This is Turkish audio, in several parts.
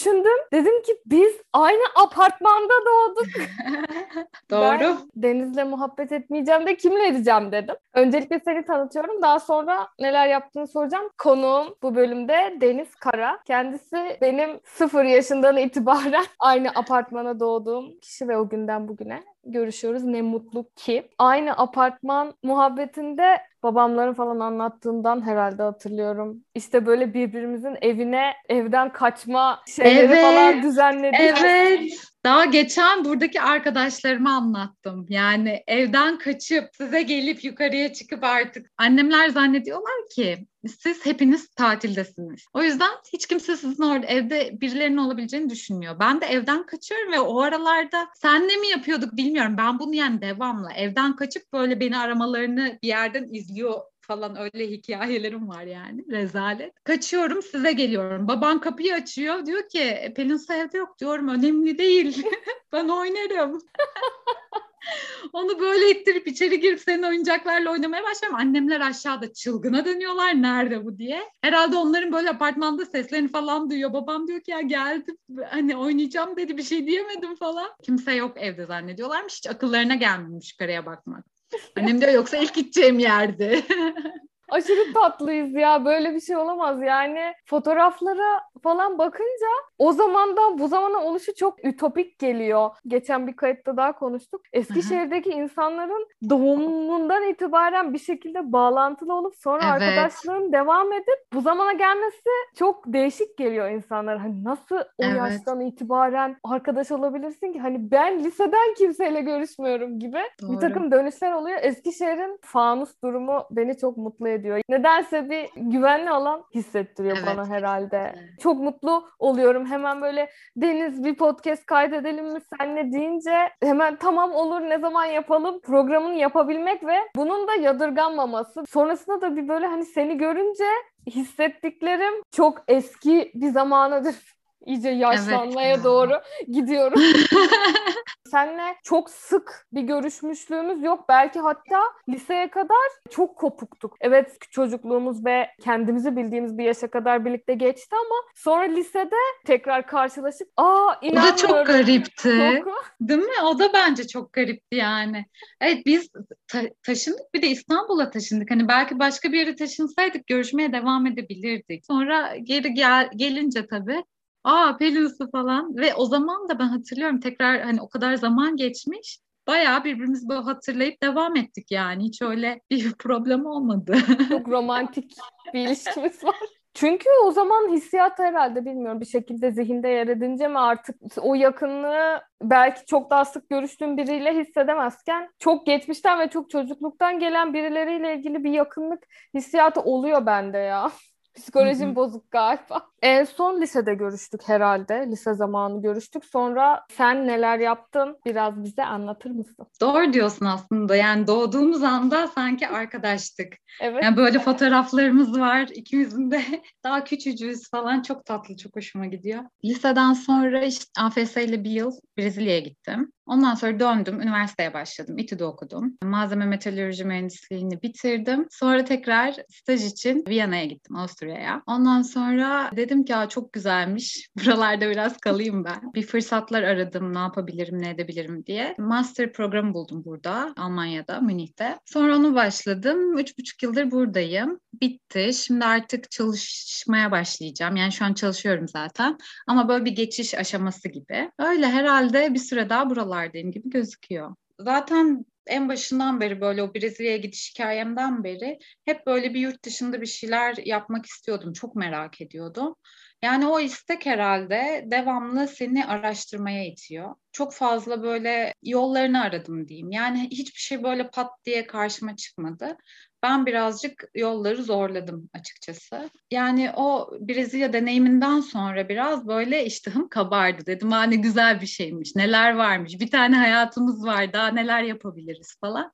düşündüm. Dedim ki biz aynı apartmanda doğduk. Doğru. Ben Deniz'le muhabbet etmeyeceğim de kimle edeceğim dedim. Öncelikle seni tanıtıyorum. Daha sonra neler yaptığını soracağım. Konuğum bu bölümde Deniz Kara. Kendisi benim sıfır yaşından itibaren aynı apartmana doğduğum kişi ve o günden bugüne görüşüyoruz. Ne mutlu ki. Aynı apartman muhabbetinde babamların falan anlattığından herhalde hatırlıyorum. İşte böyle birbirimizin evine evden kaçma şeyleri Evet. falan düzenledik. Evet. Daha geçen buradaki arkadaşlarıma anlattım. Yani evden kaçıp size gelip yukarıya çıkıp artık annemler zannediyorlar ki siz hepiniz tatildesiniz. O yüzden hiç kimse sizin orada evde birilerinin olabileceğini düşünmüyor. Ben de evden kaçıyorum ve o aralarda senle mi yapıyorduk bilmiyorum. Ben bunu yani devamlı evden kaçıp böyle beni aramalarını bir yerden izliyor falan öyle hikayelerim var yani rezalet. Kaçıyorum size geliyorum. Baban kapıyı açıyor diyor ki "E, Pelin Su yok diyorum önemli değil. ben oynarım. Onu böyle ittirip içeri girip senin oyuncaklarla oynamaya başlıyorum. Annemler aşağıda çılgına dönüyorlar nerede bu diye. Herhalde onların böyle apartmanda seslerini falan duyuyor. Babam diyor ki ya geldim hani oynayacağım dedi bir şey diyemedim falan. Kimse yok evde zannediyorlarmış. Hiç akıllarına gelmemiş yukarıya bakmak. Annem diyor yoksa ilk gideceğim yerdi. Aşırı tatlıyız ya. Böyle bir şey olamaz. Yani fotoğraflara falan bakınca o zamandan bu zamana oluşu çok ütopik geliyor. Geçen bir kayıtta daha konuştuk. Eskişehir'deki insanların doğumundan itibaren bir şekilde bağlantılı olup sonra Evet. arkadaşlığın devam edip bu zamana gelmesi çok değişik geliyor insanlara. Hani nasıl o Evet. yaştan itibaren arkadaş olabilirsin ki? Hani ben liseden kimseyle görüşmüyorum gibi bir Doğru. takım dönüşler oluyor. Eskişehir'in fanus durumu beni çok mutlu ediyor. Nedense bir güvenli alan hissettiriyor Evet, bana herhalde. kesinlikle. Çok mutlu oluyorum. Hemen böyle Deniz bir podcast kaydedelim mi senle deyince hemen tamam olur ne zaman yapalım programını yapabilmek ve bunun da yadırganmaması. Sonrasında da bir böyle hani seni görünce hissettiklerim çok eski bir zamanadır. İyice yaşlanmaya ya. doğru gidiyorum. Seninle çok sık bir görüşmüşlüğümüz yok. Belki hatta liseye kadar çok kopuktuk. Evet çocukluğumuz ve kendimizi bildiğimiz bir yaşa kadar birlikte geçti ama sonra lisede tekrar karşılaşıp aa O inanmıyorum. da çok garipti. Çok- Değil mi? O da bence çok garipti yani. Evet biz ta- taşındık bir de İstanbul'a taşındık. Hani belki başka bir yere taşınsaydık görüşmeye devam edebilirdik. Sonra geri gel gelince tabii aa Pelin falan ve o zaman da ben hatırlıyorum tekrar hani o kadar zaman geçmiş. Bayağı birbirimizi böyle hatırlayıp devam ettik yani. Hiç öyle bir problem olmadı. Çok romantik bir ilişkimiz var. Çünkü o zaman hissiyat herhalde bilmiyorum bir şekilde zihinde yer edince mi artık o yakınlığı belki çok daha sık görüştüğün biriyle hissedemezken çok geçmişten ve çok çocukluktan gelen birileriyle ilgili bir yakınlık hissiyatı oluyor bende ya. Psikolojim Hı hı. bozuk galiba. En son lisede görüştük herhalde. Lise zamanı görüştük. Sonra sen neler yaptın? Biraz bize anlatır mısın? Doğru diyorsun aslında. Yani doğduğumuz anda sanki arkadaştık. Evet. Yani böyle fotoğraflarımız var. İkimizin de daha küçücüğüz falan. Çok tatlı, çok hoşuma gidiyor. Liseden sonra işte AFS ile bir yıl Brezilya'ya gittim. Ondan sonra döndüm, üniversiteye başladım. İTÜ'de okudum. Malzeme metalürji mühendisliğini bitirdim. Sonra tekrar staj için Viyana'ya gittim, Avusturya'ya. Ondan sonra dedim ki çok güzelmiş. Buralarda biraz kalayım ben. Bir fırsatlar aradım, ne yapabilirim, ne edebilirim diye. Master programı buldum burada, Almanya'da, Münih'te. Sonra onu başladım. Üç buçuk yıldır buradayım. Bitti. Şimdi artık çalışmaya başlayacağım. Yani şu an çalışıyorum zaten. Ama böyle bir geçiş aşaması gibi. Öyle herhalde bir süre daha buralardayım gibi gözüküyor. Zaten en başından beri böyle o Brezilya'ya gidiş hikayemden beri hep böyle bir yurt dışında bir şeyler yapmak istiyordum. Çok merak ediyordum. Yani o istek herhalde devamlı seni araştırmaya itiyor. Çok fazla böyle yollarını aradım diyeyim. Yani hiçbir şey böyle pat diye karşıma çıkmadı. Ben birazcık yolları zorladım açıkçası. Yani o Brezilya deneyiminden sonra biraz böyle iştahım kabardı. Dedim ha ne güzel bir şeymiş, neler varmış, bir tane hayatımız var, daha neler yapabiliriz falan.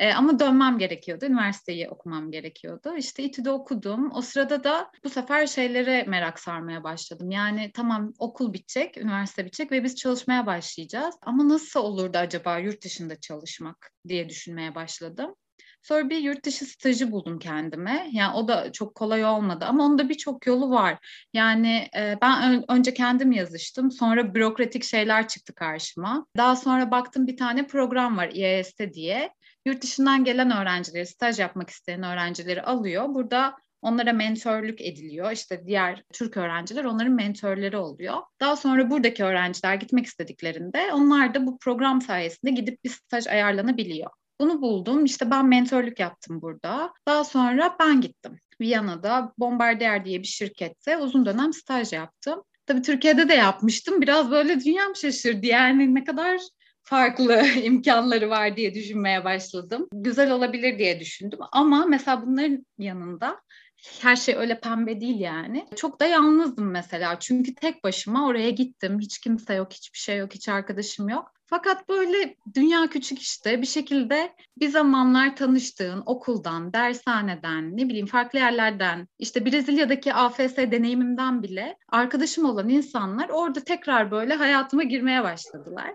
E, ama dönmem gerekiyordu. Üniversiteyi okumam gerekiyordu. İşte İTÜ'de okudum. O sırada da bu sefer şeylere merak sarmaya başladım. Yani tamam okul bitecek, üniversite bitecek ve biz çalışmaya başlayacağız. Ama nasıl olurdu acaba yurt dışında çalışmak diye düşünmeye başladım. Sonra bir yurt dışı stajı buldum kendime. Yani o da çok kolay olmadı ama onun da birçok yolu var. Yani e, ben önce kendim yazıştım. Sonra bürokratik şeyler çıktı karşıma. Daha sonra baktım bir tane program var IEST diye. Yurt dışından gelen öğrencileri, staj yapmak isteyen öğrencileri alıyor. Burada Onlara mentörlük ediliyor. İşte diğer Türk öğrenciler onların mentörleri oluyor. Daha sonra buradaki öğrenciler gitmek istediklerinde onlar da bu program sayesinde gidip bir staj ayarlanabiliyor. Bunu buldum. İşte ben mentörlük yaptım burada. Daha sonra ben gittim. Viyana'da Bombardier diye bir şirkette uzun dönem staj yaptım. Tabii Türkiye'de de yapmıştım. Biraz böyle dünyam şaşırdı. Yani ne kadar farklı imkanları var diye düşünmeye başladım. Güzel olabilir diye düşündüm. Ama mesela bunların yanında her şey öyle pembe değil yani. Çok da yalnızdım mesela. Çünkü tek başıma oraya gittim. Hiç kimse yok, hiçbir şey yok, hiç arkadaşım yok. Fakat böyle dünya küçük işte bir şekilde bir zamanlar tanıştığın okuldan, dershaneden, ne bileyim farklı yerlerden, işte Brezilya'daki AFS deneyimimden bile arkadaşım olan insanlar orada tekrar böyle hayatıma girmeye başladılar.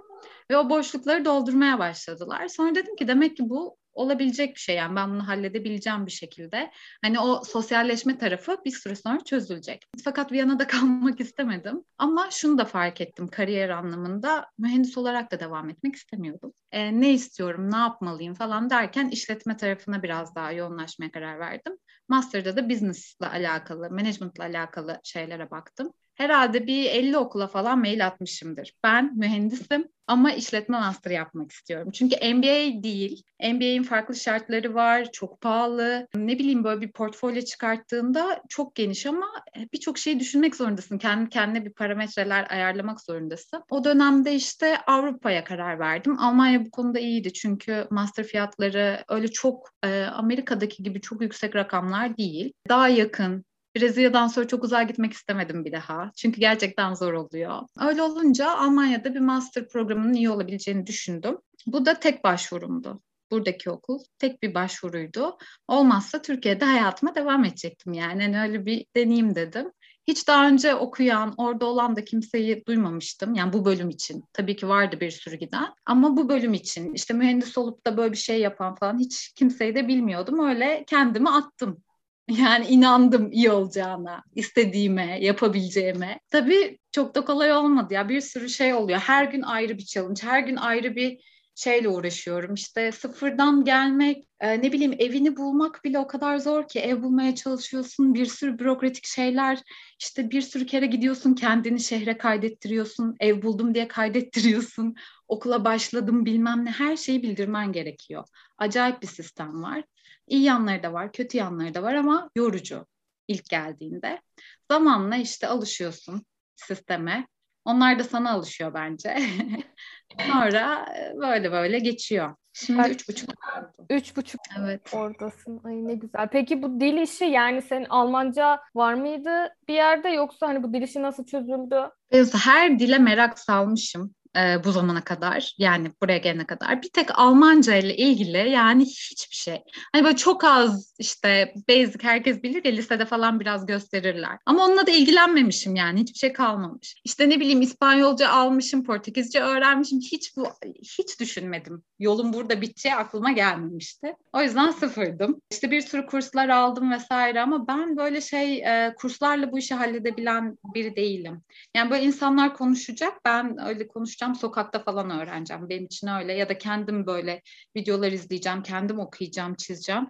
Ve o boşlukları doldurmaya başladılar. Sonra dedim ki demek ki bu olabilecek bir şey yani ben bunu halledebileceğim bir şekilde. Hani o sosyalleşme tarafı bir süre sonra çözülecek. Fakat Viyana'da kalmak istemedim. Ama şunu da fark ettim kariyer anlamında mühendis olarak da devam etmek istemiyordum. E, ne istiyorum, ne yapmalıyım falan derken işletme tarafına biraz daha yoğunlaşmaya karar verdim. Master'da da business'la alakalı, management'la alakalı şeylere baktım herhalde bir 50 okula falan mail atmışımdır. Ben mühendisim ama işletme master yapmak istiyorum. Çünkü MBA değil. MBA'in farklı şartları var, çok pahalı. Ne bileyim böyle bir portfolyo çıkarttığında çok geniş ama birçok şeyi düşünmek zorundasın. Kendi kendine bir parametreler ayarlamak zorundasın. O dönemde işte Avrupa'ya karar verdim. Almanya bu konuda iyiydi çünkü master fiyatları öyle çok e, Amerika'daki gibi çok yüksek rakamlar değil. Daha yakın, Brezilya'dan sonra çok uzağa gitmek istemedim bir daha. Çünkü gerçekten zor oluyor. Öyle olunca Almanya'da bir master programının iyi olabileceğini düşündüm. Bu da tek başvurumdu. Buradaki okul tek bir başvuruydu. Olmazsa Türkiye'de hayatıma devam edecektim yani. yani öyle bir deneyim dedim. Hiç daha önce okuyan, orada olan da kimseyi duymamıştım. Yani bu bölüm için. Tabii ki vardı bir sürü giden. Ama bu bölüm için işte mühendis olup da böyle bir şey yapan falan hiç kimseyi de bilmiyordum. Öyle kendimi attım yani inandım iyi olacağına, istediğime, yapabileceğime. Tabii çok da kolay olmadı ya. Bir sürü şey oluyor. Her gün ayrı bir challenge, her gün ayrı bir şeyle uğraşıyorum. İşte sıfırdan gelmek, e, ne bileyim evini bulmak bile o kadar zor ki ev bulmaya çalışıyorsun. Bir sürü bürokratik şeyler. İşte bir sürü kere gidiyorsun kendini şehre kaydettiriyorsun. Ev buldum diye kaydettiriyorsun. Okula başladım bilmem ne her şeyi bildirmen gerekiyor. Acayip bir sistem var. İyi yanları da var, kötü yanları da var ama yorucu ilk geldiğinde. Zamanla işte alışıyorsun sisteme. Onlar da sana alışıyor bence. Sonra e, böyle böyle geçiyor. Şimdi evet. üç buçuk. Üç buçuk evet. oradasın. Ay ne güzel. Peki bu dil işi yani senin Almanca var mıydı bir yerde yoksa hani bu dil işi nasıl çözüldü? Her dile merak salmışım e, bu zamana kadar yani buraya gelene kadar bir tek Almanca ile ilgili yani hiçbir şey. Hani böyle çok az işte basic herkes bilir ya lisede falan biraz gösterirler. Ama onunla da ilgilenmemişim yani hiçbir şey kalmamış. İşte ne bileyim İspanyolca almışım, Portekizce öğrenmişim. Hiç bu hiç düşünmedim. Yolum burada biteceği aklıma gelmemişti. O yüzden sıfırdım. İşte bir sürü kurslar aldım vesaire ama ben böyle şey e, kurslarla bu işi halledebilen biri değilim. Yani böyle insanlar konuşacak ben öyle konuşacağım sokakta falan öğreneceğim. Benim için öyle ya da kendim böyle videolar izleyeceğim, kendim okuyacağım, çizeceğim.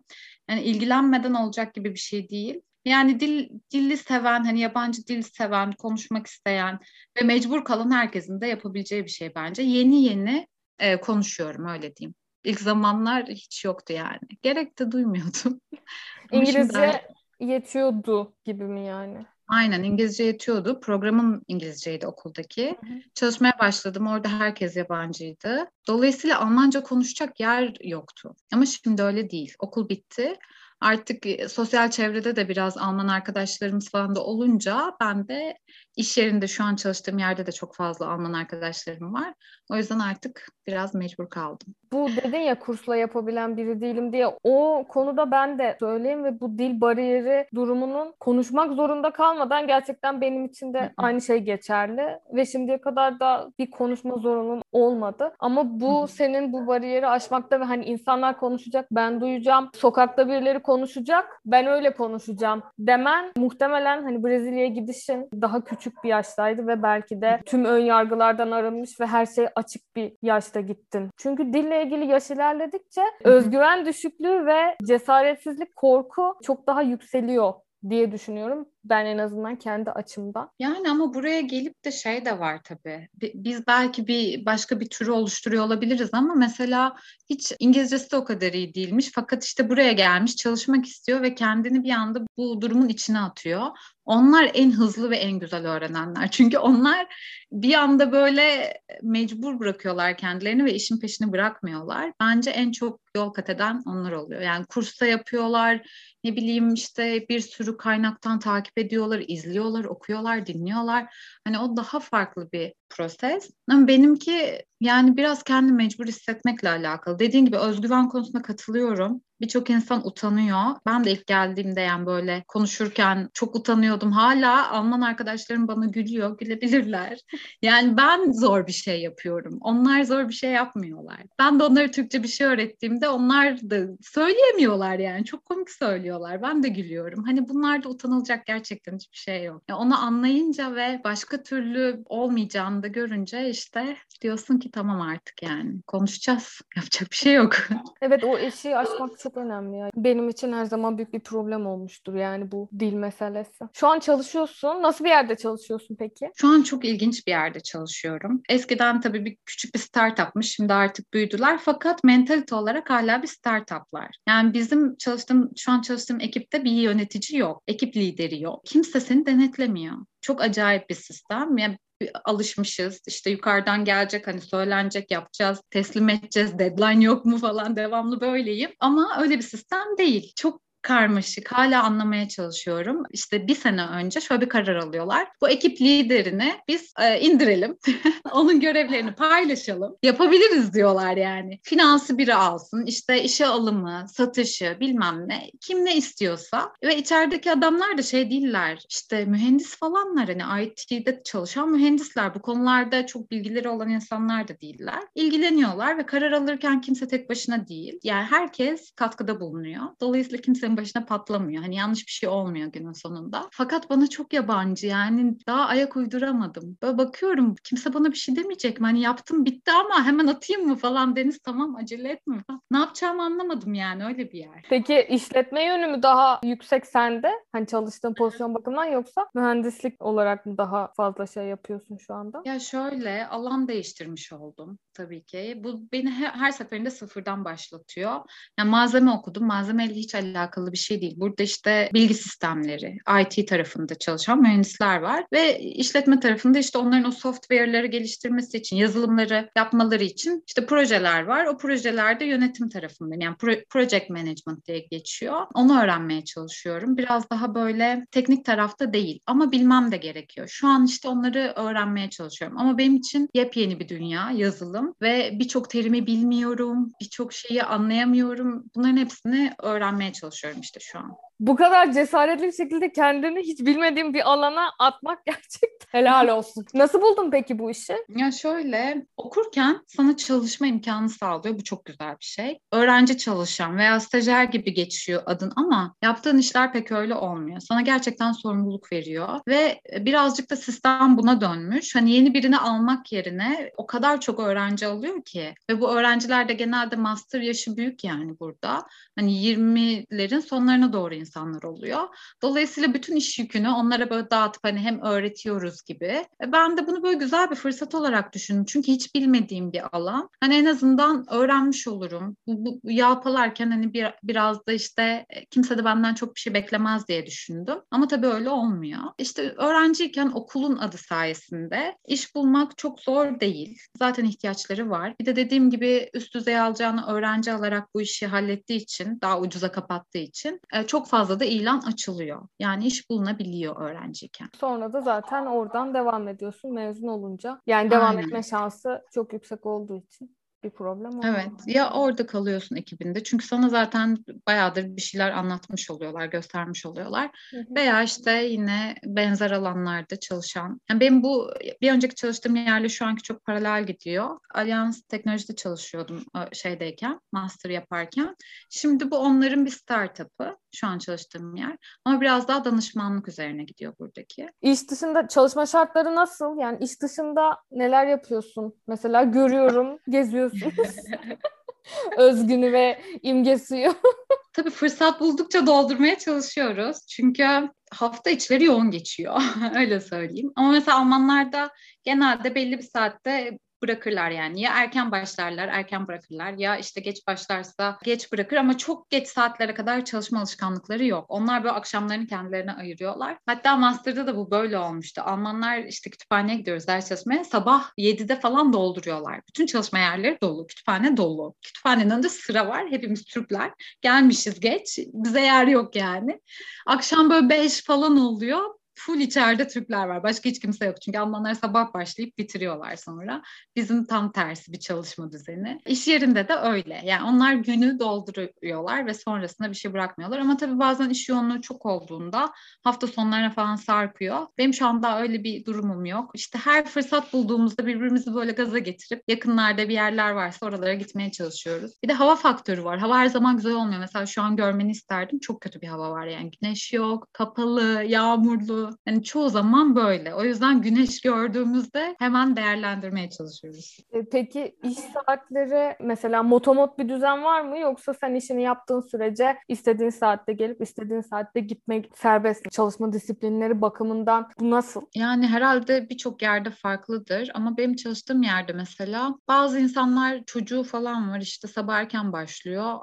Yani ilgilenmeden olacak gibi bir şey değil. Yani dil dilli seven, hani yabancı dil seven, konuşmak isteyen ve mecbur kalan herkesin de yapabileceği bir şey bence. Yeni yeni e, konuşuyorum öyle diyeyim. İlk zamanlar hiç yoktu yani. Gerek de duymuyordum. İngilizce yetiyordu gibi mi yani? Aynen İngilizce yetiyordu. Programım İngilizceydi okuldaki. Hı hı. Çalışmaya başladım. Orada herkes yabancıydı. Dolayısıyla Almanca konuşacak yer yoktu. Ama şimdi öyle değil. Okul bitti. Artık e, sosyal çevrede de biraz Alman arkadaşlarımız falan da olunca ben de iş yerinde şu an çalıştığım yerde de çok fazla Alman arkadaşlarım var. O yüzden artık biraz mecbur kaldım. Bu dedin ya kursla yapabilen biri değilim diye o konuda ben de söyleyeyim ve bu dil bariyeri durumunun konuşmak zorunda kalmadan gerçekten benim için de aynı şey geçerli ve şimdiye kadar da bir konuşma zorunum olmadı. Ama bu senin bu bariyeri aşmakta ve hani insanlar konuşacak, ben duyacağım, sokakta birileri konuşacak, ben öyle konuşacağım demen muhtemelen hani Brezilya'ya gidişin daha küçük bir yaştaydı ve belki de tüm ön yargılardan arınmış ve her şey açık bir yaşta gittin. Çünkü dille ilgili yaş ilerledikçe özgüven düşüklüğü ve cesaretsizlik, korku çok daha yükseliyor diye düşünüyorum. Ben en azından kendi açımdan. Yani ama buraya gelip de şey de var tabii. Biz belki bir başka bir türü oluşturuyor olabiliriz ama mesela hiç İngilizcesi de o kadar iyi değilmiş. Fakat işte buraya gelmiş, çalışmak istiyor ve kendini bir anda bu durumun içine atıyor. Onlar en hızlı ve en güzel öğrenenler. Çünkü onlar bir anda böyle mecbur bırakıyorlar kendilerini ve işin peşini bırakmıyorlar. Bence en çok yol kat eden onlar oluyor. Yani kursta yapıyorlar, ne bileyim işte bir sürü kaynaktan takip ediyorlar, izliyorlar, okuyorlar, dinliyorlar. Hani o daha farklı bir proses. Ama benimki yani biraz kendi mecbur hissetmekle alakalı. Dediğin gibi özgüven konusunda katılıyorum. Birçok insan utanıyor. Ben de ilk geldiğimde yani böyle konuşurken çok utanıyordum. Hala Alman arkadaşlarım bana gülüyor, gülebilirler. Yani ben zor bir şey yapıyorum. Onlar zor bir şey yapmıyorlar. Ben de onlara Türkçe bir şey öğrettiğimde onlar da söyleyemiyorlar yani. Çok komik söylüyorlar. Ben de gülüyorum. Hani bunlarda utanılacak gerçekten hiçbir şey yok. Yani onu anlayınca ve başka türlü olmayacağını da görünce işte diyorsun ki tamam artık yani konuşacağız. Yapacak bir şey yok. Evet o eşiği aşmak çok önemli ya. Benim için her zaman büyük bir problem olmuştur yani bu dil meselesi. Şu an çalışıyorsun. Nasıl bir yerde çalışıyorsun peki? Şu an çok ilginç bir yerde çalışıyorum. Eskiden tabii bir küçük bir startupmış. Şimdi artık büyüdüler. Fakat mentalite olarak hala bir startuplar. Yani bizim çalıştığım, şu an çalıştığım ekipte bir yönetici yok. Ekip lideri yok. Kimse seni denetlemiyor. Çok acayip bir sistem. Yani alışmışız. İşte yukarıdan gelecek hani söylenecek yapacağız, teslim edeceğiz, deadline yok mu falan devamlı böyleyim. Ama öyle bir sistem değil. Çok karmaşık. Hala anlamaya çalışıyorum. İşte bir sene önce şöyle bir karar alıyorlar. Bu ekip liderini biz e, indirelim. Onun görevlerini paylaşalım. Yapabiliriz diyorlar yani. Finansı biri alsın. İşte işe alımı, satışı bilmem ne. Kim ne istiyorsa. Ve içerideki adamlar da şey değiller. İşte mühendis falanlar. Hani IT'de çalışan mühendisler. Bu konularda çok bilgileri olan insanlar da değiller. İlgileniyorlar ve karar alırken kimse tek başına değil. Yani herkes katkıda bulunuyor. Dolayısıyla başına patlamıyor. Hani yanlış bir şey olmuyor günün sonunda. Fakat bana çok yabancı yani daha ayak uyduramadım. Böyle bakıyorum kimse bana bir şey demeyecek mi? Hani yaptım bitti ama hemen atayım mı falan Deniz tamam acele etme. Ne yapacağımı anlamadım yani öyle bir yer. Peki işletme yönü mü daha yüksek sende? Hani çalıştığın pozisyon bakımından yoksa mühendislik olarak mı daha fazla şey yapıyorsun şu anda? Ya şöyle alan değiştirmiş oldum tabii ki. Bu beni her, seferinde sıfırdan başlatıyor. Yani malzeme okudum. Malzemeyle hiç alakalı bir şey değil. Burada işte bilgi sistemleri, IT tarafında çalışan mühendisler var ve işletme tarafında işte onların o software'ları geliştirmesi için, yazılımları yapmaları için işte projeler var. O projelerde yönetim tarafında yani project management diye geçiyor. Onu öğrenmeye çalışıyorum. Biraz daha böyle teknik tarafta değil ama bilmem de gerekiyor. Şu an işte onları öğrenmeye çalışıyorum. Ama benim için yepyeni bir dünya yazılım çalışıyorum ve birçok terimi bilmiyorum, birçok şeyi anlayamıyorum. Bunların hepsini öğrenmeye çalışıyorum işte şu an bu kadar cesaretli bir şekilde kendini hiç bilmediğim bir alana atmak gerçekten helal olsun. Nasıl buldun peki bu işi? Ya şöyle okurken sana çalışma imkanı sağlıyor. Bu çok güzel bir şey. Öğrenci çalışan veya stajyer gibi geçiyor adın ama yaptığın işler pek öyle olmuyor. Sana gerçekten sorumluluk veriyor ve birazcık da sistem buna dönmüş. Hani yeni birini almak yerine o kadar çok öğrenci alıyor ki ve bu öğrenciler de genelde master yaşı büyük yani burada. Hani 20'lerin sonlarına doğru insanlar oluyor. Dolayısıyla bütün iş yükünü onlara böyle dağıtıp hani hem öğretiyoruz gibi. E, ben de bunu böyle güzel bir fırsat olarak düşündüm. Çünkü hiç bilmediğim bir alan. Hani en azından öğrenmiş olurum. Bu, bu yalpalarken hani bir, biraz da işte e, kimse de benden çok bir şey beklemez diye düşündüm. Ama tabii öyle olmuyor. İşte öğrenciyken okulun adı sayesinde iş bulmak çok zor değil. Zaten ihtiyaçları var. Bir de dediğim gibi üst düzey alacağını öğrenci alarak bu işi hallettiği için, daha ucuza kapattığı için e, çok fazla da ilan açılıyor. Yani iş bulunabiliyor öğrenciyken. Sonra da zaten oradan devam ediyorsun mezun olunca. Yani devam Aynen. etme şansı çok yüksek olduğu için bir problem olmaz. Evet. Ya orada kalıyorsun ekibinde. Çünkü sana zaten bayağıdır bir şeyler anlatmış oluyorlar, göstermiş oluyorlar. Hı hı. Veya işte yine benzer alanlarda çalışan. Yani benim bu bir önceki çalıştığım yerle şu anki çok paralel gidiyor. Alyans Teknoloji'de çalışıyordum e, şeydeyken, master yaparken. Şimdi bu onların bir startup'ı. Şu an çalıştığım yer. Ama biraz daha danışmanlık üzerine gidiyor buradaki. İş dışında çalışma şartları nasıl? Yani iş dışında neler yapıyorsun? Mesela görüyorum, geziyorsun. Özgünü ve imge suyu. Tabii fırsat buldukça doldurmaya çalışıyoruz. Çünkü hafta içleri yoğun geçiyor. Öyle söyleyeyim. Ama mesela Almanlarda genelde belli bir saatte bırakırlar yani. Ya erken başlarlar, erken bırakırlar ya işte geç başlarsa geç bırakır ama çok geç saatlere kadar çalışma alışkanlıkları yok. Onlar böyle akşamlarını kendilerine ayırıyorlar. Hatta master'da da bu böyle olmuştu. Almanlar işte kütüphaneye gidiyoruz ders çalışmaya. Sabah 7'de falan dolduruyorlar. Bütün çalışma yerleri dolu, kütüphane dolu. Kütüphanenin önünde sıra var. Hepimiz Türkler. Gelmişiz geç. Bize yer yok yani. Akşam böyle 5 falan oluyor full içeride Türkler var. Başka hiç kimse yok. Çünkü Almanlar sabah başlayıp bitiriyorlar sonra. Bizim tam tersi bir çalışma düzeni. İş yerinde de öyle. Yani onlar günü dolduruyorlar ve sonrasında bir şey bırakmıyorlar. Ama tabii bazen iş yoğunluğu çok olduğunda hafta sonlarına falan sarkıyor. Benim şu anda öyle bir durumum yok. İşte her fırsat bulduğumuzda birbirimizi böyle gaza getirip yakınlarda bir yerler varsa oralara gitmeye çalışıyoruz. Bir de hava faktörü var. Hava her zaman güzel olmuyor. Mesela şu an görmeni isterdim. Çok kötü bir hava var yani. Güneş yok, kapalı, yağmurlu. Yani çoğu zaman böyle. O yüzden güneş gördüğümüzde hemen değerlendirmeye çalışıyoruz. E, Peki iş saatleri mesela motomot bir düzen var mı yoksa sen işini yaptığın sürece istediğin saatte gelip istediğin saatte gitmek serbest mi? Çalışma disiplinleri bakımından bu nasıl? Yani herhalde birçok yerde farklıdır ama benim çalıştığım yerde mesela bazı insanlar çocuğu falan var işte sabah erken başlıyor.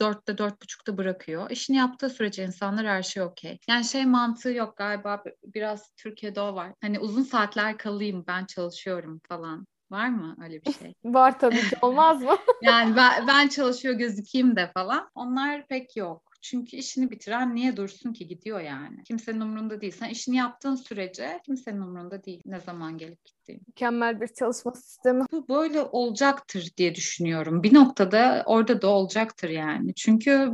Dörtte dört buçukta bırakıyor. İşini yaptığı sürece insanlar her şey okey. Yani şey mantığı yok galiba biraz Türkiye'de o var. Hani uzun saatler kalayım ben çalışıyorum falan. Var mı öyle bir şey? Var tabii ki olmaz mı? Yani ben, ben çalışıyor gözükeyim de falan. Onlar pek yok. Çünkü işini bitiren niye dursun ki gidiyor yani. Kimsenin umurunda değil. Sen işini yaptığın sürece kimsenin umurunda değil ne zaman gelip gittiğin. Mükemmel bir çalışma sistemi. Bu böyle olacaktır diye düşünüyorum. Bir noktada orada da olacaktır yani. Çünkü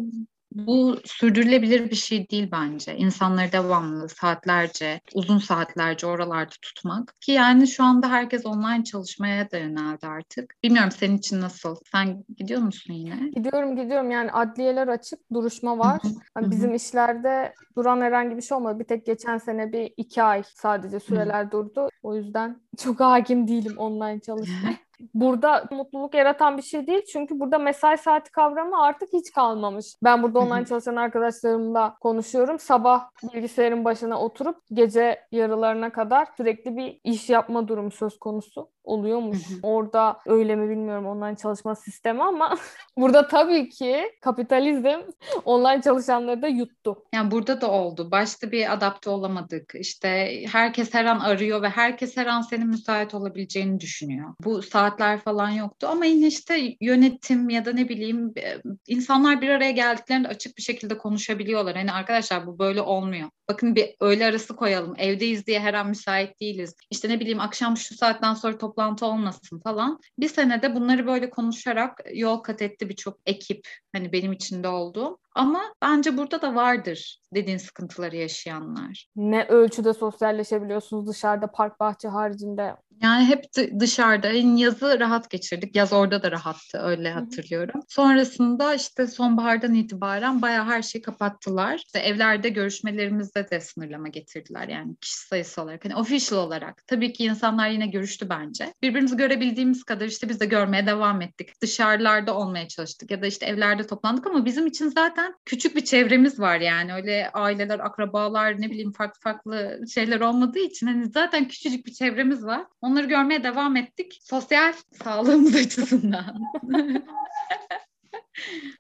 bu sürdürülebilir bir şey değil bence. İnsanları devamlı saatlerce, uzun saatlerce oralarda tutmak. Ki yani şu anda herkes online çalışmaya da yöneldi artık. Bilmiyorum senin için nasıl? Sen gidiyor musun yine? Gidiyorum gidiyorum yani adliyeler açık, duruşma var. Hani hı. bizim işlerde duran herhangi bir şey olmadı. Bir tek geçen sene bir iki ay sadece süreler durdu. O yüzden çok hakim değilim online çalışmaya. Burada mutluluk yaratan bir şey değil çünkü burada mesai saati kavramı artık hiç kalmamış. Ben burada online çalışan arkadaşlarımla konuşuyorum. Sabah bilgisayarın başına oturup gece yarılarına kadar sürekli bir iş yapma durumu söz konusu oluyormuş. Orada öyle mi bilmiyorum online çalışma sistemi ama burada tabii ki kapitalizm online çalışanları da yuttu. Yani burada da oldu. Başta bir adapte olamadık. İşte herkes her an arıyor ve herkes her an senin müsait olabileceğini düşünüyor. Bu saatler falan yoktu ama yine işte yönetim ya da ne bileyim e, insanlar bir araya geldiklerinde açık bir şekilde konuşabiliyorlar. Hani arkadaşlar bu böyle olmuyor. Bakın bir öğle arası koyalım. Evdeyiz diye her an müsait değiliz. İşte ne bileyim akşam şu saatten sonra toplantı olmasın falan. Bir senede bunları böyle konuşarak yol kat etti birçok ekip. Hani benim içinde olduğum. Ama bence burada da vardır dediğin sıkıntıları yaşayanlar. Ne ölçüde sosyalleşebiliyorsunuz dışarıda park bahçe haricinde. Yani hep dı- dışarıda. Yani yazı rahat geçirdik. Yaz orada da rahattı öyle hatırlıyorum. Sonrasında işte sonbahardan itibaren bayağı her şeyi kapattılar. İşte evlerde görüşmelerimizde de sınırlama getirdiler. Yani kişi sayısı olarak. Hani official olarak. Tabii ki insanlar yine görüştü bence. Birbirimizi görebildiğimiz kadar işte biz de görmeye devam ettik. Dışarılarda olmaya çalıştık ya da işte evlerde toplandık ama bizim için zaten küçük bir çevremiz var yani. Öyle aileler, akrabalar ne bileyim farklı farklı şeyler olmadığı için hani zaten küçücük bir çevremiz var. Onları görmeye devam ettik. Sosyal sağlığımız açısından.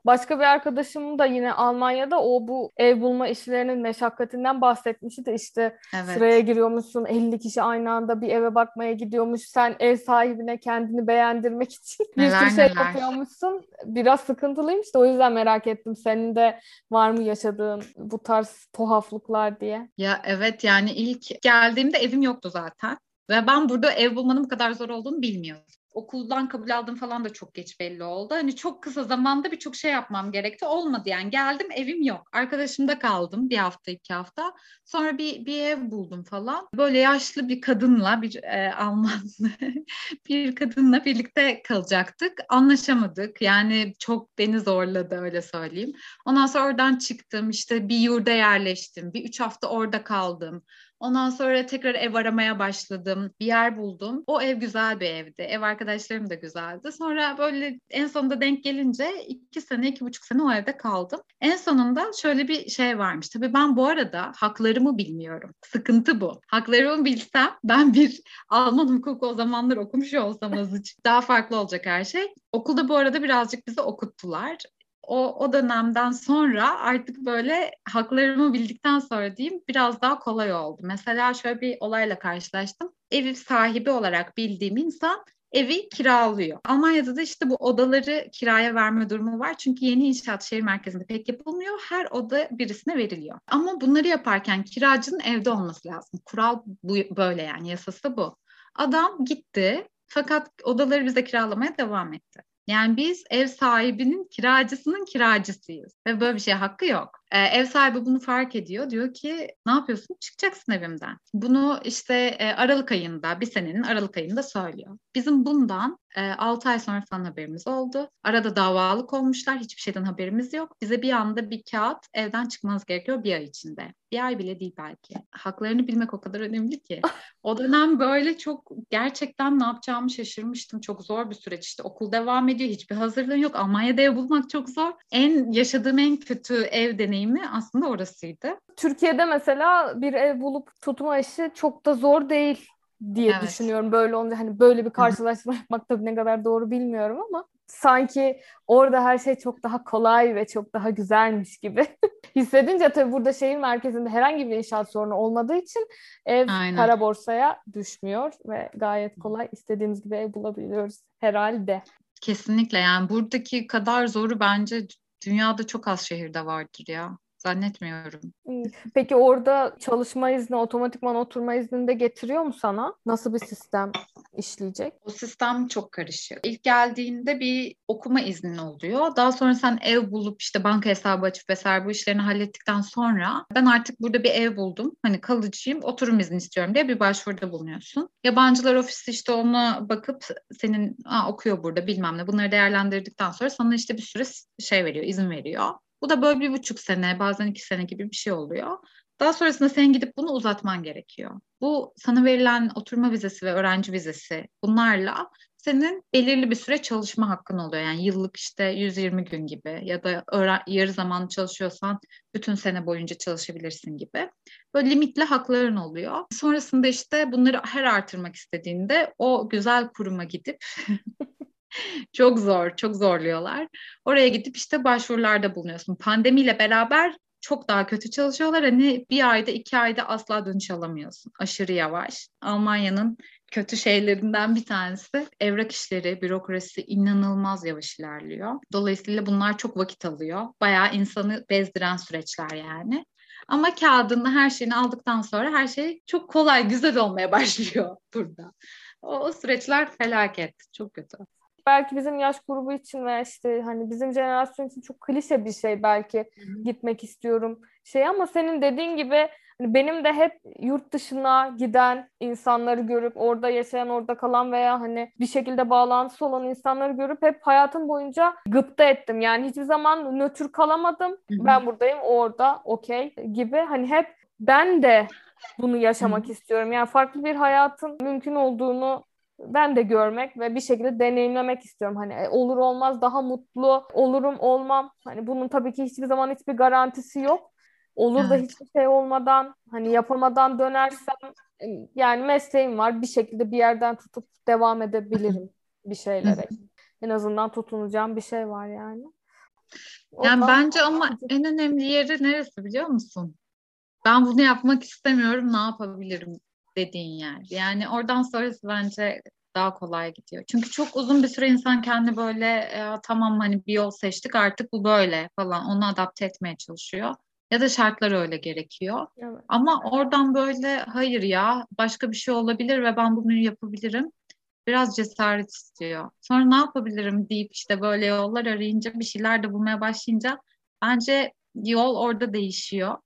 Başka bir arkadaşım da yine Almanya'da o bu ev bulma işlerinin meşakkatinden bahsetmişti de işte Evet. sıraya giriyormuşsun 50 kişi aynı anda bir eve bakmaya gidiyormuş sen ev sahibine kendini beğendirmek için bir Neler sürü şey neler. yapıyormuşsun. Biraz sıkıntılıymış da o yüzden merak ettim senin de var mı yaşadığın bu tarz tuhaflıklar diye. Ya evet yani ilk geldiğimde evim yoktu zaten. Ve ben burada ev bulmanın bu kadar zor olduğunu bilmiyordum. okuldan kabul aldım falan da çok geç belli oldu. Hani çok kısa zamanda birçok şey yapmam gerekti. Olmadı yani. Geldim evim yok. Arkadaşımda kaldım bir hafta iki hafta. Sonra bir, bir ev buldum falan. Böyle yaşlı bir kadınla bir e, Alman bir kadınla birlikte kalacaktık. Anlaşamadık. Yani çok beni zorladı öyle söyleyeyim. Ondan sonra oradan çıktım. işte bir yurda yerleştim. Bir üç hafta orada kaldım. Ondan sonra tekrar ev aramaya başladım. Bir yer buldum. O ev güzel bir evdi. Ev arkadaşlarım da güzeldi. Sonra böyle en sonunda denk gelince iki sene, iki buçuk sene o evde kaldım. En sonunda şöyle bir şey varmış. Tabii ben bu arada haklarımı bilmiyorum. Sıkıntı bu. Haklarımı bilsem ben bir Alman hukuku o zamanlar okumuş olsam azıcık daha farklı olacak her şey. Okulda bu arada birazcık bizi okuttular o, o dönemden sonra artık böyle haklarımı bildikten sonra diyeyim biraz daha kolay oldu. Mesela şöyle bir olayla karşılaştım. Ev sahibi olarak bildiğim insan evi kiralıyor. Almanya'da da işte bu odaları kiraya verme durumu var. Çünkü yeni inşaat şehir merkezinde pek yapılmıyor. Her oda birisine veriliyor. Ama bunları yaparken kiracının evde olması lazım. Kural bu böyle yani yasası bu. Adam gitti fakat odaları bize kiralamaya devam etti. Yani biz ev sahibinin kiracısının kiracısıyız ve böyle bir şey hakkı yok. Ee, ev sahibi bunu fark ediyor. Diyor ki ne yapıyorsun? Çıkacaksın evimden. Bunu işte e, Aralık ayında, bir senenin Aralık ayında söylüyor. Bizim bundan e, 6 ay sonra falan haberimiz oldu. Arada davalık olmuşlar. Hiçbir şeyden haberimiz yok. Bize bir anda bir kağıt evden çıkmanız gerekiyor bir ay içinde. Bir ay bile değil belki. Haklarını bilmek o kadar önemli ki. O dönem böyle çok gerçekten ne yapacağımı şaşırmıştım. Çok zor bir süreç. İşte okul devam ediyor. Hiçbir hazırlığın yok. Almanya'da ev bulmak çok zor. En yaşadığım en kötü ev deneyimi aslında orasıydı. Türkiye'de mesela bir ev bulup tutma işi çok da zor değil diye evet. düşünüyorum. Böyle olunca hani böyle bir karşılaştırma yapmak tabii ne kadar doğru bilmiyorum ama sanki orada her şey çok daha kolay ve çok daha güzelmiş gibi hissedince tabii burada şehir merkezinde herhangi bir inşaat sorunu olmadığı için ev Aynen. kara borsaya düşmüyor ve gayet kolay istediğimiz gibi ev bulabiliyoruz herhalde. Kesinlikle yani buradaki kadar zoru bence dünyada çok az şehirde vardır ya. Zannetmiyorum. Peki orada çalışma izni, otomatikman oturma iznini de getiriyor mu sana? Nasıl bir sistem işleyecek? O sistem çok karışık. İlk geldiğinde bir okuma iznin oluyor. Daha sonra sen ev bulup işte banka hesabı açıp vesaire bu işlerini hallettikten sonra ben artık burada bir ev buldum. Hani kalıcıyım, oturum izni istiyorum diye bir başvuruda bulunuyorsun. Yabancılar ofisi işte ona bakıp senin okuyor burada bilmem ne bunları değerlendirdikten sonra sana işte bir süre şey veriyor, izin veriyor. Bu da böyle bir buçuk sene, bazen iki sene gibi bir şey oluyor. Daha sonrasında sen gidip bunu uzatman gerekiyor. Bu sana verilen oturma vizesi ve öğrenci vizesi bunlarla senin belirli bir süre çalışma hakkın oluyor. Yani yıllık işte 120 gün gibi ya da yarı zaman çalışıyorsan bütün sene boyunca çalışabilirsin gibi. Böyle limitli hakların oluyor. Sonrasında işte bunları her artırmak istediğinde o güzel kuruma gidip çok zor, çok zorluyorlar. Oraya gidip işte başvurularda bulunuyorsun. Pandemiyle beraber çok daha kötü çalışıyorlar. Hani bir ayda, iki ayda asla dönüş alamıyorsun. Aşırı yavaş. Almanya'nın kötü şeylerinden bir tanesi evrak işleri, bürokrasi inanılmaz yavaş ilerliyor. Dolayısıyla bunlar çok vakit alıyor. Bayağı insanı bezdiren süreçler yani. Ama kağıdını her şeyini aldıktan sonra her şey çok kolay, güzel olmaya başlıyor burada. O, o süreçler felaket. Çok kötü belki bizim yaş grubu için veya işte hani bizim jenerasyon için çok klişe bir şey belki Hı-hı. gitmek istiyorum şey ama senin dediğin gibi hani benim de hep yurt dışına giden insanları görüp orada yaşayan orada kalan veya hani bir şekilde bağlantısı olan insanları görüp hep hayatım boyunca gıpta ettim. Yani hiçbir zaman nötr kalamadım. Hı-hı. Ben buradayım orada okey gibi hani hep ben de bunu yaşamak istiyorum. Yani farklı bir hayatın mümkün olduğunu ben de görmek ve bir şekilde deneyimlemek istiyorum. Hani e, olur olmaz daha mutlu olurum olmam. Hani bunun tabii ki hiçbir zaman hiçbir garantisi yok. Olur evet. da hiçbir şey olmadan hani yapamadan dönersem e, yani mesleğim var bir şekilde bir yerden tutup devam edebilirim bir şeylere. en azından tutunacağım bir şey var yani. O yani bence ama en önemli yeri neresi biliyor musun? Ben bunu yapmak istemiyorum ne yapabilirim dediğin yer. Yani oradan sonrası bence daha kolay gidiyor. Çünkü çok uzun bir süre insan kendi böyle e, tamam hani bir yol seçtik artık bu böyle falan onu adapte etmeye çalışıyor. Ya da şartlar öyle gerekiyor. Evet. Ama oradan böyle hayır ya başka bir şey olabilir ve ben bunu yapabilirim. biraz cesaret istiyor. Sonra ne yapabilirim deyip işte böyle yollar arayınca bir şeyler de bulmaya başlayınca bence yol orada değişiyor.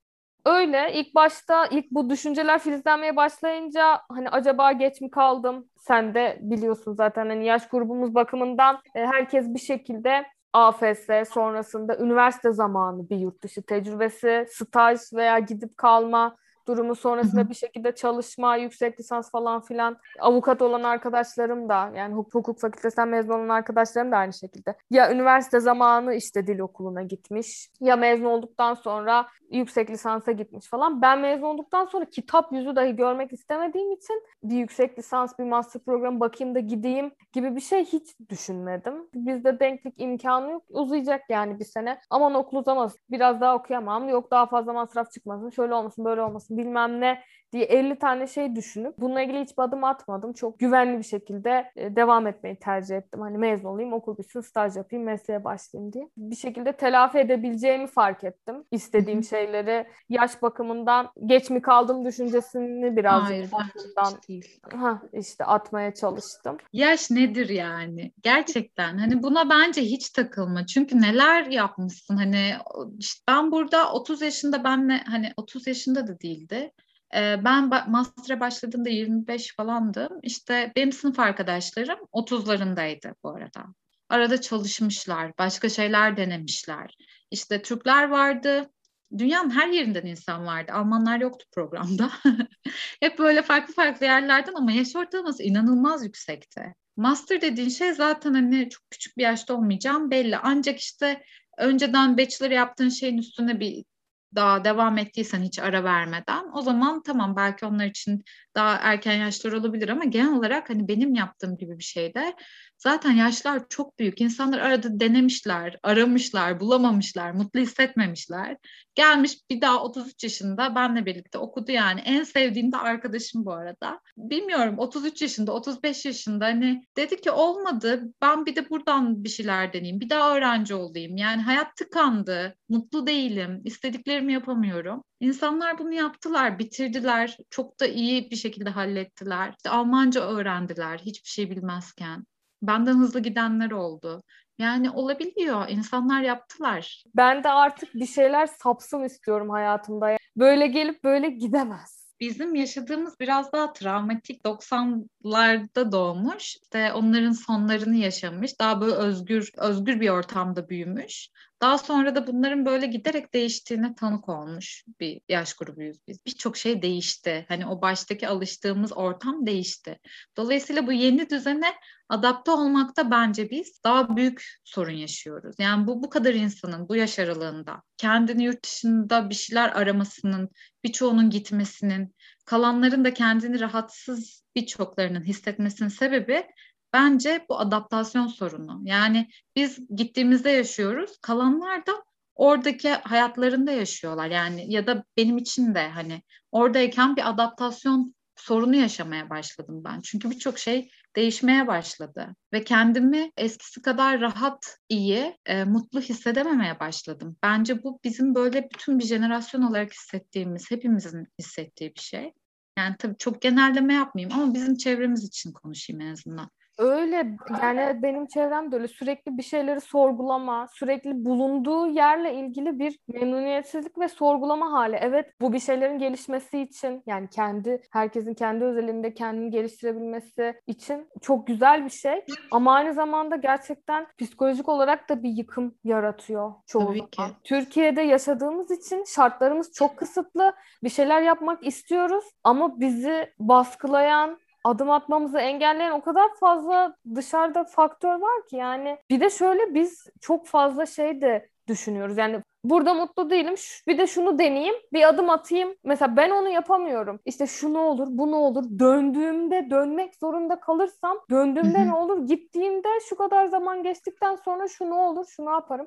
Öyle ilk başta ilk bu düşünceler filizlenmeye başlayınca hani acaba geç mi kaldım? Sen de biliyorsun zaten hani yaş grubumuz bakımından e, herkes bir şekilde AFS sonrasında üniversite zamanı bir yurt dışı tecrübesi, staj veya gidip kalma durumu sonrasında bir şekilde çalışma, yüksek lisans falan filan avukat olan arkadaşlarım da yani hukuk fakültesinden mezun olan arkadaşlarım da aynı şekilde. Ya üniversite zamanı işte dil okuluna gitmiş ya mezun olduktan sonra yüksek lisansa gitmiş falan. Ben mezun olduktan sonra kitap yüzü dahi görmek istemediğim için bir yüksek lisans, bir master programı bakayım da gideyim gibi bir şey hiç düşünmedim. Bizde denklik imkanı yok. Uzayacak yani bir sene. Aman okul uzamasın. Biraz daha okuyamam. Yok daha fazla masraf çıkmasın. Şöyle olmasın, böyle olmasın bilmem ne diye 50 tane şey düşünüp bununla ilgili hiçbir adım atmadım. Çok güvenli bir şekilde e, devam etmeyi tercih ettim. Hani mezun olayım, okul bitsin, staj yapayım, mesleğe başlayayım diye. Bir şekilde telafi edebileceğimi fark ettim. İstediğim şeyleri yaş bakımından geç mi kaldım düşüncesini birazcık Hayır, aklımdan değil. Ha, işte atmaya çalıştım. Yaş nedir yani? Gerçekten hani buna bence hiç takılma. Çünkü neler yapmışsın hani işte ben burada 30 yaşında benle hani 30 yaşında da değildi. Ben master'a başladığımda 25 falandım. İşte benim sınıf arkadaşlarım 30'larındaydı bu arada. Arada çalışmışlar, başka şeyler denemişler. İşte Türkler vardı, dünyanın her yerinden insan vardı. Almanlar yoktu programda. Hep böyle farklı farklı yerlerden ama yaş ortalaması inanılmaz yüksekti. Master dediğin şey zaten hani çok küçük bir yaşta olmayacağım belli. Ancak işte önceden bachelor yaptığın şeyin üstüne bir daha devam ettiysen hiç ara vermeden o zaman tamam belki onlar için daha erken yaşlar olabilir ama genel olarak hani benim yaptığım gibi bir şeyde zaten yaşlar çok büyük. İnsanlar arada denemişler, aramışlar, bulamamışlar, mutlu hissetmemişler. Gelmiş bir daha 33 yaşında benle birlikte okudu yani. En sevdiğim de arkadaşım bu arada. Bilmiyorum 33 yaşında, 35 yaşında hani dedi ki olmadı. Ben bir de buradan bir şeyler deneyeyim. Bir daha öğrenci olayım. Yani hayat tıkandı. Mutlu değilim. İstediklerimi yapamıyorum. İnsanlar bunu yaptılar, bitirdiler. Çok da iyi bir şekilde hallettiler. İşte Almanca öğrendiler hiçbir şey bilmezken. Benden hızlı gidenler oldu. Yani olabiliyor. İnsanlar yaptılar. Ben de artık bir şeyler sapsın istiyorum hayatımda. Böyle gelip böyle gidemez bizim yaşadığımız biraz daha travmatik 90'larda doğmuş. İşte onların sonlarını yaşamış. Daha böyle özgür özgür bir ortamda büyümüş. Daha sonra da bunların böyle giderek değiştiğine tanık olmuş bir yaş grubuyuz biz. Birçok şey değişti. Hani o baştaki alıştığımız ortam değişti. Dolayısıyla bu yeni düzene adapte olmakta bence biz daha büyük sorun yaşıyoruz. Yani bu bu kadar insanın bu yaş aralığında kendini yurt dışında bir şeyler aramasının, birçoğunun gitmesinin, kalanların da kendini rahatsız birçoklarının hissetmesinin sebebi bence bu adaptasyon sorunu. Yani biz gittiğimizde yaşıyoruz, kalanlar da oradaki hayatlarında yaşıyorlar. Yani ya da benim için de hani oradayken bir adaptasyon sorunu yaşamaya başladım ben. Çünkü birçok şey değişmeye başladı ve kendimi eskisi kadar rahat, iyi, e, mutlu hissedememeye başladım. Bence bu bizim böyle bütün bir jenerasyon olarak hissettiğimiz, hepimizin hissettiği bir şey. Yani tabii çok genelleme yapmayayım ama bizim çevremiz için konuşayım en azından. Öyle yani benim çevremde öyle sürekli bir şeyleri sorgulama, sürekli bulunduğu yerle ilgili bir memnuniyetsizlik ve sorgulama hali. Evet bu bir şeylerin gelişmesi için yani kendi herkesin kendi özelinde kendini geliştirebilmesi için çok güzel bir şey. Ama aynı zamanda gerçekten psikolojik olarak da bir yıkım yaratıyor çoğu Tabii zaman. Ki. Türkiye'de yaşadığımız için şartlarımız çok kısıtlı. Bir şeyler yapmak istiyoruz ama bizi baskılayan adım atmamızı engelleyen o kadar fazla dışarıda faktör var ki yani bir de şöyle biz çok fazla şey de düşünüyoruz. Yani burada mutlu değilim. Bir de şunu deneyeyim. Bir adım atayım. Mesela ben onu yapamıyorum. İşte şu ne olur, bu ne olur. Döndüğümde dönmek zorunda kalırsam döndüğümde ne olur? Gittiğimde şu kadar zaman geçtikten sonra şu ne olur, şu ne yaparım?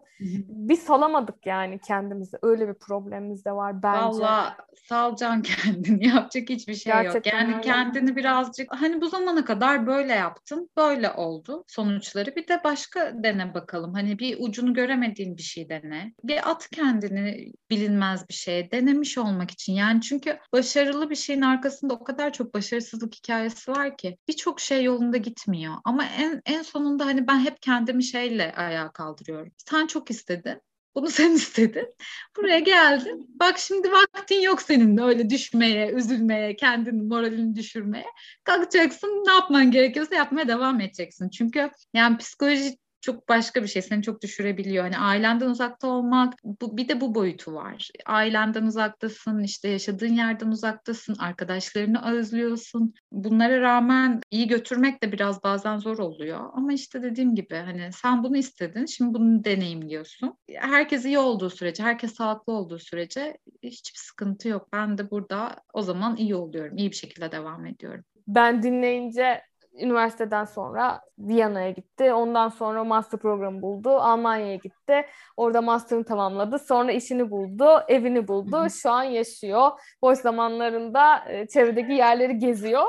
Bir salamadık yani kendimizi. Öyle bir problemimiz de var bence. Valla salacaksın kendini. Yapacak hiçbir şey Gerçekten yok. Yani öyle. kendini birazcık hani bu zamana kadar böyle yaptın. Böyle oldu sonuçları. Bir de başka dene bakalım. Hani bir ucunu göremediğin bir şey dene. Bir at kendini bilinmez bir şeye denemiş olmak için. Yani çünkü başarılı bir şeyin arkasında o kadar çok başarısızlık hikayesi var ki birçok şey yolunda gitmiyor. Ama en en sonunda hani ben hep kendimi şeyle ayağa kaldırıyorum. Sen çok istedin. Bunu sen istedin. Buraya geldin. Bak şimdi vaktin yok senin de öyle düşmeye, üzülmeye, kendini moralini düşürmeye. Kalkacaksın. Ne yapman gerekiyorsa yapmaya devam edeceksin. Çünkü yani psikoloji çok başka bir şey. Seni çok düşürebiliyor. Hani ailenden uzakta olmak bu, bir de bu boyutu var. Ailenden uzaktasın, işte yaşadığın yerden uzaktasın, arkadaşlarını özlüyorsun. Bunlara rağmen iyi götürmek de biraz bazen zor oluyor. Ama işte dediğim gibi hani sen bunu istedin, şimdi bunu deneyimliyorsun. Herkes iyi olduğu sürece, herkes sağlıklı olduğu sürece hiçbir sıkıntı yok. Ben de burada o zaman iyi oluyorum, iyi bir şekilde devam ediyorum. Ben dinleyince üniversiteden sonra Viyana'ya gitti. Ondan sonra master programı buldu. Almanya'ya gitti. Orada master'ını tamamladı. Sonra işini buldu, evini buldu. Şu an yaşıyor. Boş zamanlarında e, çevredeki yerleri geziyor.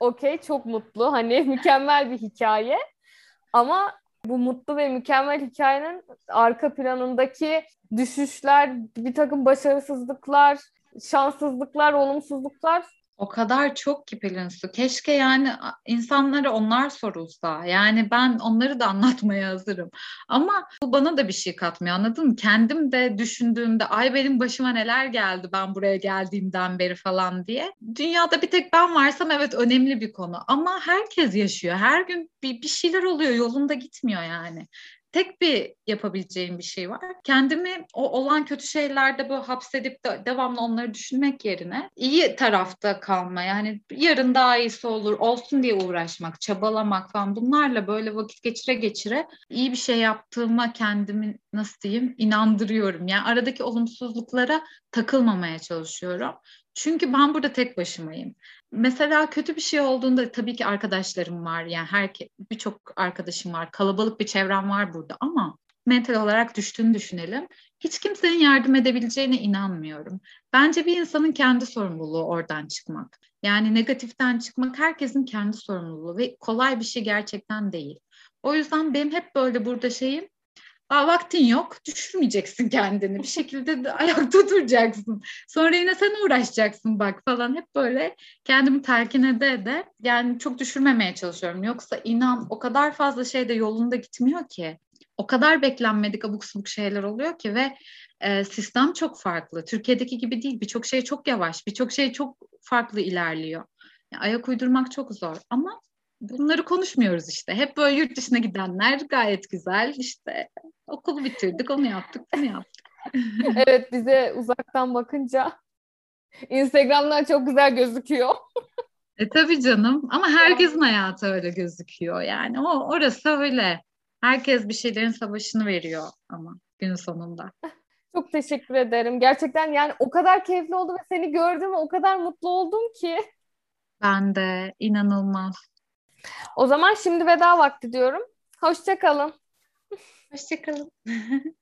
Okey, çok mutlu. Hani mükemmel bir hikaye. Ama bu mutlu ve mükemmel hikayenin arka planındaki düşüşler, bir takım başarısızlıklar, şanssızlıklar, olumsuzluklar o kadar çok ki Pelin Su. Keşke yani insanlara onlar sorulsa. Yani ben onları da anlatmaya hazırım. Ama bu bana da bir şey katmıyor anladın mı? Kendim de düşündüğümde ay benim başıma neler geldi ben buraya geldiğimden beri falan diye. Dünyada bir tek ben varsam evet önemli bir konu. Ama herkes yaşıyor. Her gün bir, bir şeyler oluyor yolunda gitmiyor yani tek bir yapabileceğim bir şey var. Kendimi o olan kötü şeylerde böyle hapsedip de devamlı onları düşünmek yerine iyi tarafta kalma. Yani yarın daha iyisi olur, olsun diye uğraşmak, çabalamak falan bunlarla böyle vakit geçire geçire iyi bir şey yaptığıma kendimi nasıl diyeyim inandırıyorum. Yani aradaki olumsuzluklara takılmamaya çalışıyorum. Çünkü ben burada tek başımayım. Mesela kötü bir şey olduğunda tabii ki arkadaşlarım var. Yani her birçok arkadaşım var. Kalabalık bir çevrem var burada ama mental olarak düştüğünü düşünelim. Hiç kimsenin yardım edebileceğine inanmıyorum. Bence bir insanın kendi sorumluluğu oradan çıkmak. Yani negatiften çıkmak herkesin kendi sorumluluğu ve kolay bir şey gerçekten değil. O yüzden benim hep böyle burada şeyim Aa, vaktin yok, düşürmeyeceksin kendini. Bir şekilde de ayakta duracaksın. Sonra yine sen uğraşacaksın bak falan. Hep böyle kendimi telkin ede de yani çok düşürmemeye çalışıyorum. Yoksa inan o kadar fazla şey de yolunda gitmiyor ki. O kadar beklenmedik abuk sabuk şeyler oluyor ki ve e, sistem çok farklı. Türkiye'deki gibi değil. Birçok şey çok yavaş. Birçok şey çok farklı ilerliyor. Yani ayak uydurmak çok zor ama bunları konuşmuyoruz işte. Hep böyle yurt dışına gidenler gayet güzel işte okulu bitirdik onu yaptık bunu yaptık. evet bize uzaktan bakınca Instagram'dan çok güzel gözüküyor. e tabii canım ama herkesin hayatı öyle gözüküyor yani o orası öyle. Herkes bir şeylerin savaşını veriyor ama gün sonunda. Çok teşekkür ederim. Gerçekten yani o kadar keyifli oldu ve seni gördüm ve o kadar mutlu oldum ki. Ben de inanılmaz. O zaman şimdi veda vakti diyorum. Hoşçakalın. Hoşçakalın.